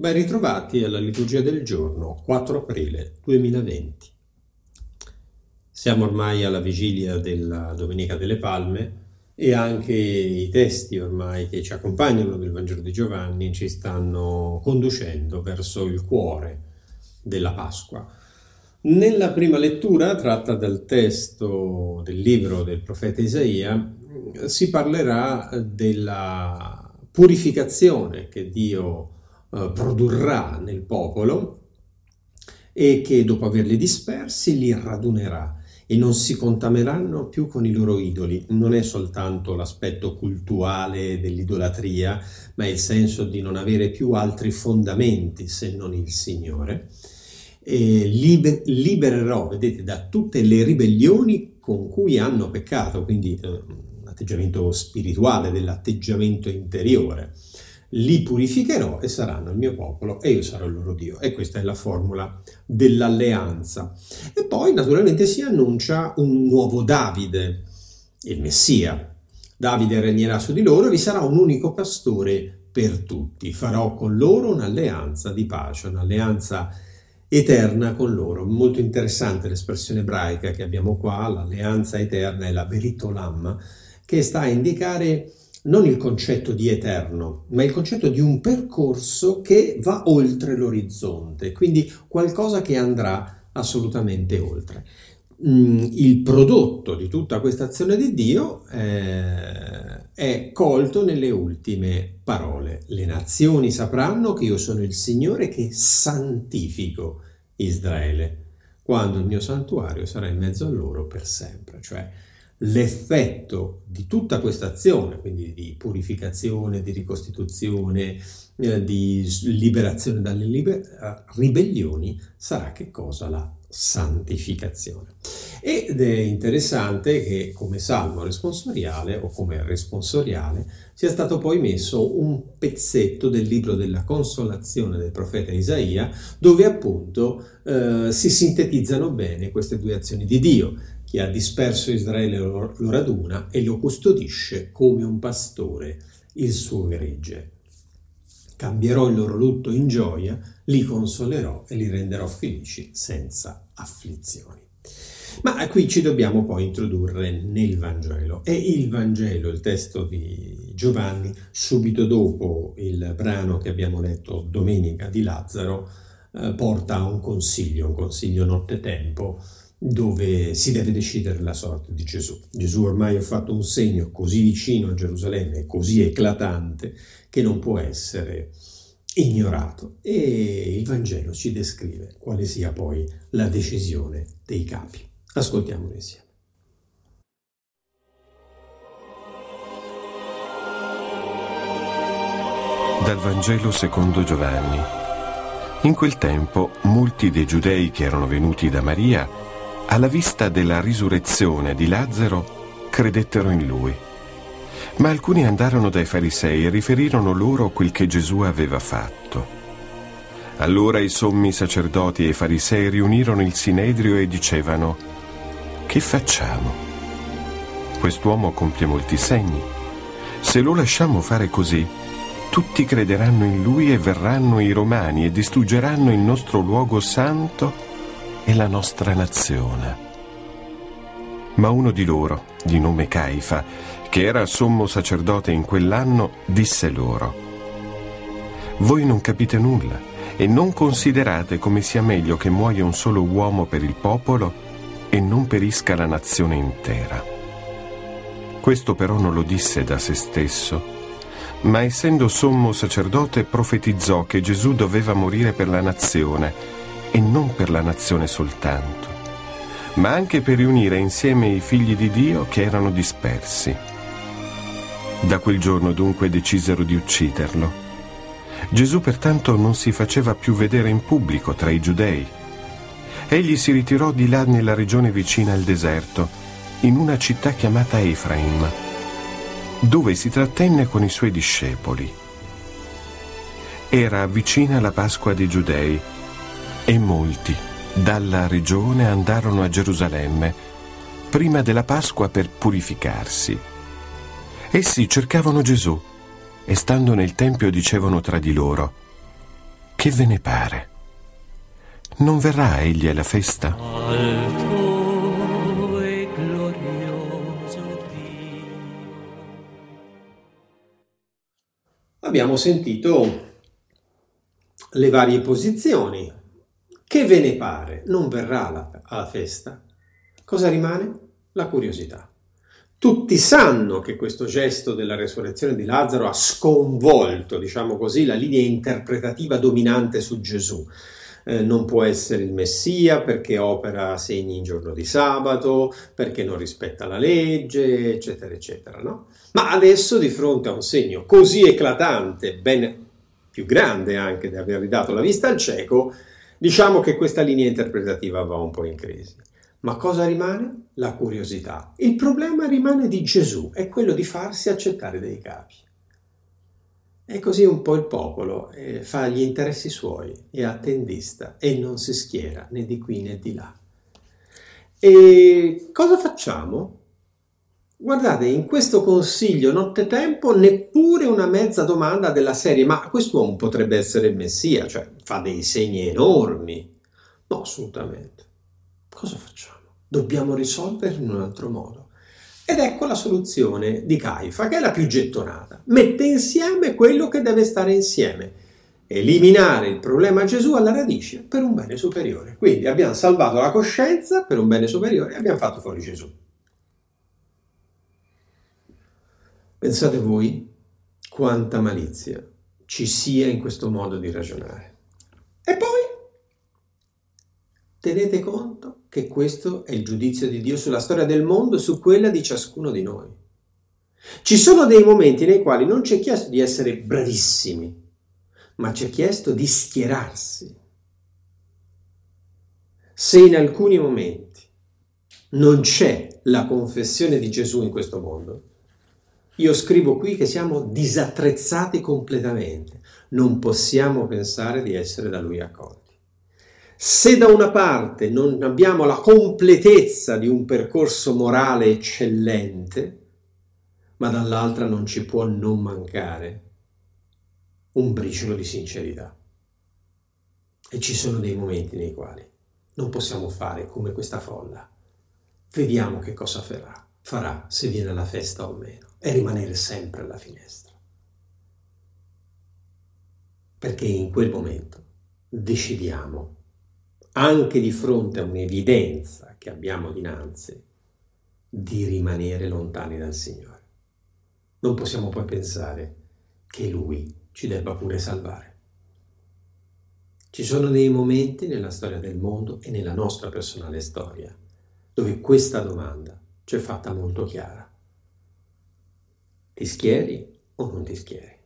Ben ritrovati alla liturgia del giorno 4 aprile 2020. Siamo ormai alla vigilia della Domenica delle Palme e anche i testi ormai che ci accompagnano del Vangelo di Giovanni ci stanno conducendo verso il cuore della Pasqua. Nella prima lettura, tratta dal testo del libro del profeta Isaia, si parlerà della purificazione che Dio eh, produrrà nel popolo e che dopo averli dispersi li radunerà e non si contamineranno più con i loro idoli. Non è soltanto l'aspetto cultuale dell'idolatria, ma è il senso di non avere più altri fondamenti se non il Signore. Liber- libererò, vedete, da tutte le ribellioni con cui hanno peccato, quindi eh, un atteggiamento spirituale, dell'atteggiamento interiore li purificherò e saranno il mio popolo e io sarò il loro Dio. E questa è la formula dell'alleanza. E poi naturalmente si annuncia un nuovo Davide, il Messia. Davide regnerà su di loro e vi sarà un unico pastore per tutti. Farò con loro un'alleanza di pace, un'alleanza eterna con loro. Molto interessante l'espressione ebraica che abbiamo qua, l'alleanza eterna è la Beritolam, che sta a indicare non il concetto di eterno, ma il concetto di un percorso che va oltre l'orizzonte, quindi qualcosa che andrà assolutamente oltre. Mm, il prodotto di tutta questa azione di Dio eh, è colto nelle ultime parole. Le nazioni sapranno che io sono il Signore che santifico Israele, quando il mio santuario sarà in mezzo a loro per sempre. Cioè, l'effetto di tutta questa azione, quindi di purificazione, di ricostituzione, eh, di liberazione dalle liber- ribellioni, sarà che cosa? La santificazione. Ed è interessante che come salmo responsoriale o come responsoriale sia stato poi messo un pezzetto del libro della consolazione del profeta Isaia dove appunto eh, si sintetizzano bene queste due azioni di Dio che ha disperso Israele lo, raduna e lo custodisce come un pastore il suo gregge. Cambierò il loro lutto in gioia, li consolerò e li renderò felici senza afflizioni. Ma qui ci dobbiamo poi introdurre nel Vangelo. E il Vangelo, il testo di Giovanni, subito dopo il brano che abbiamo letto domenica di Lazzaro, eh, porta a un consiglio, un consiglio nottetempo, dove si deve decidere la sorte di Gesù. Gesù ormai ha fatto un segno così vicino a Gerusalemme, così eclatante, che non può essere ignorato. E il Vangelo ci descrive quale sia poi la decisione dei capi. Ascoltiamolo insieme. Dal Vangelo secondo Giovanni. In quel tempo molti dei giudei che erano venuti da Maria alla vista della risurrezione di Lazzaro, credettero in lui. Ma alcuni andarono dai farisei e riferirono loro quel che Gesù aveva fatto. Allora i sommi sacerdoti e i farisei riunirono il sinedrio e dicevano, che facciamo? Quest'uomo compie molti segni. Se lo lasciamo fare così, tutti crederanno in lui e verranno i romani e distruggeranno il nostro luogo santo e la nostra nazione. Ma uno di loro, di nome Caifa, che era sommo sacerdote in quell'anno, disse loro, Voi non capite nulla e non considerate come sia meglio che muoia un solo uomo per il popolo e non perisca la nazione intera. Questo però non lo disse da se stesso, ma essendo sommo sacerdote profetizzò che Gesù doveva morire per la nazione e non per la nazione soltanto, ma anche per riunire insieme i figli di Dio che erano dispersi. Da quel giorno dunque decisero di ucciderlo. Gesù pertanto non si faceva più vedere in pubblico tra i giudei. Egli si ritirò di là nella regione vicina al deserto, in una città chiamata Efraim, dove si trattenne con i suoi discepoli. Era vicina la Pasqua dei Giudei e molti dalla regione andarono a Gerusalemme prima della Pasqua per purificarsi. Essi cercavano Gesù e stando nel Tempio dicevano tra di loro, che ve ne pare? Non verrà egli alla festa? Abbiamo sentito le varie posizioni. Che ve ne pare? Non verrà alla, alla festa? Cosa rimane? La curiosità. Tutti sanno che questo gesto della resurrezione di Lazzaro ha sconvolto, diciamo così, la linea interpretativa dominante su Gesù. Eh, non può essere il Messia perché opera segni in giorno di sabato, perché non rispetta la legge, eccetera, eccetera. No? Ma adesso, di fronte a un segno così eclatante, ben più grande anche di aver ridato la vista al cieco, diciamo che questa linea interpretativa va un po' in crisi. Ma cosa rimane? La curiosità. Il problema rimane di Gesù, è quello di farsi accettare dei capi. E così un po' il popolo eh, fa gli interessi suoi, è attendista e non si schiera né di qui né di là. E cosa facciamo? Guardate, in questo consiglio nottetempo neppure una mezza domanda della serie ma quest'uomo potrebbe essere il Messia, cioè fa dei segni enormi. No, assolutamente. Cosa facciamo? Dobbiamo risolverlo in un altro modo. Ed ecco la soluzione di Caifa, che è la più gettonata. Mette insieme quello che deve stare insieme. Eliminare il problema Gesù alla radice per un bene superiore. Quindi abbiamo salvato la coscienza per un bene superiore e abbiamo fatto fuori Gesù. Pensate voi quanta malizia ci sia in questo modo di ragionare. E poi tenete conto che questo è il giudizio di Dio sulla storia del mondo e su quella di ciascuno di noi. Ci sono dei momenti nei quali non ci è chiesto di essere bravissimi, ma ci è chiesto di schierarsi. Se in alcuni momenti non c'è la confessione di Gesù in questo mondo, io scrivo qui che siamo disattrezzati completamente, non possiamo pensare di essere da lui accolti. Se da una parte non abbiamo la completezza di un percorso morale eccellente, ma dall'altra non ci può non mancare un briciolo di sincerità. E ci sono dei momenti nei quali non possiamo fare come questa folla. Vediamo che cosa farà, farà se viene alla festa o meno e rimanere sempre alla finestra. Perché in quel momento decidiamo, anche di fronte a un'evidenza che abbiamo dinanzi, di rimanere lontani dal Signore. Non possiamo poi pensare che Lui ci debba pure salvare. Ci sono dei momenti nella storia del mondo e nella nostra personale storia dove questa domanda ci è fatta molto chiara. Ti schieri o non ti schieri?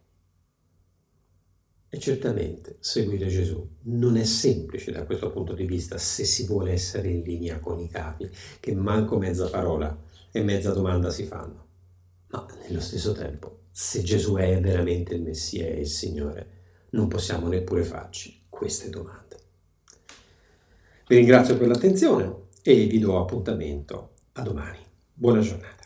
E certamente seguire Gesù non è semplice da questo punto di vista se si vuole essere in linea con i capi, che manco mezza parola e mezza domanda si fanno. Ma nello stesso tempo, se Gesù è veramente il Messia e il Signore, non possiamo neppure farci queste domande. Vi ringrazio per l'attenzione e vi do appuntamento a domani. Buona giornata.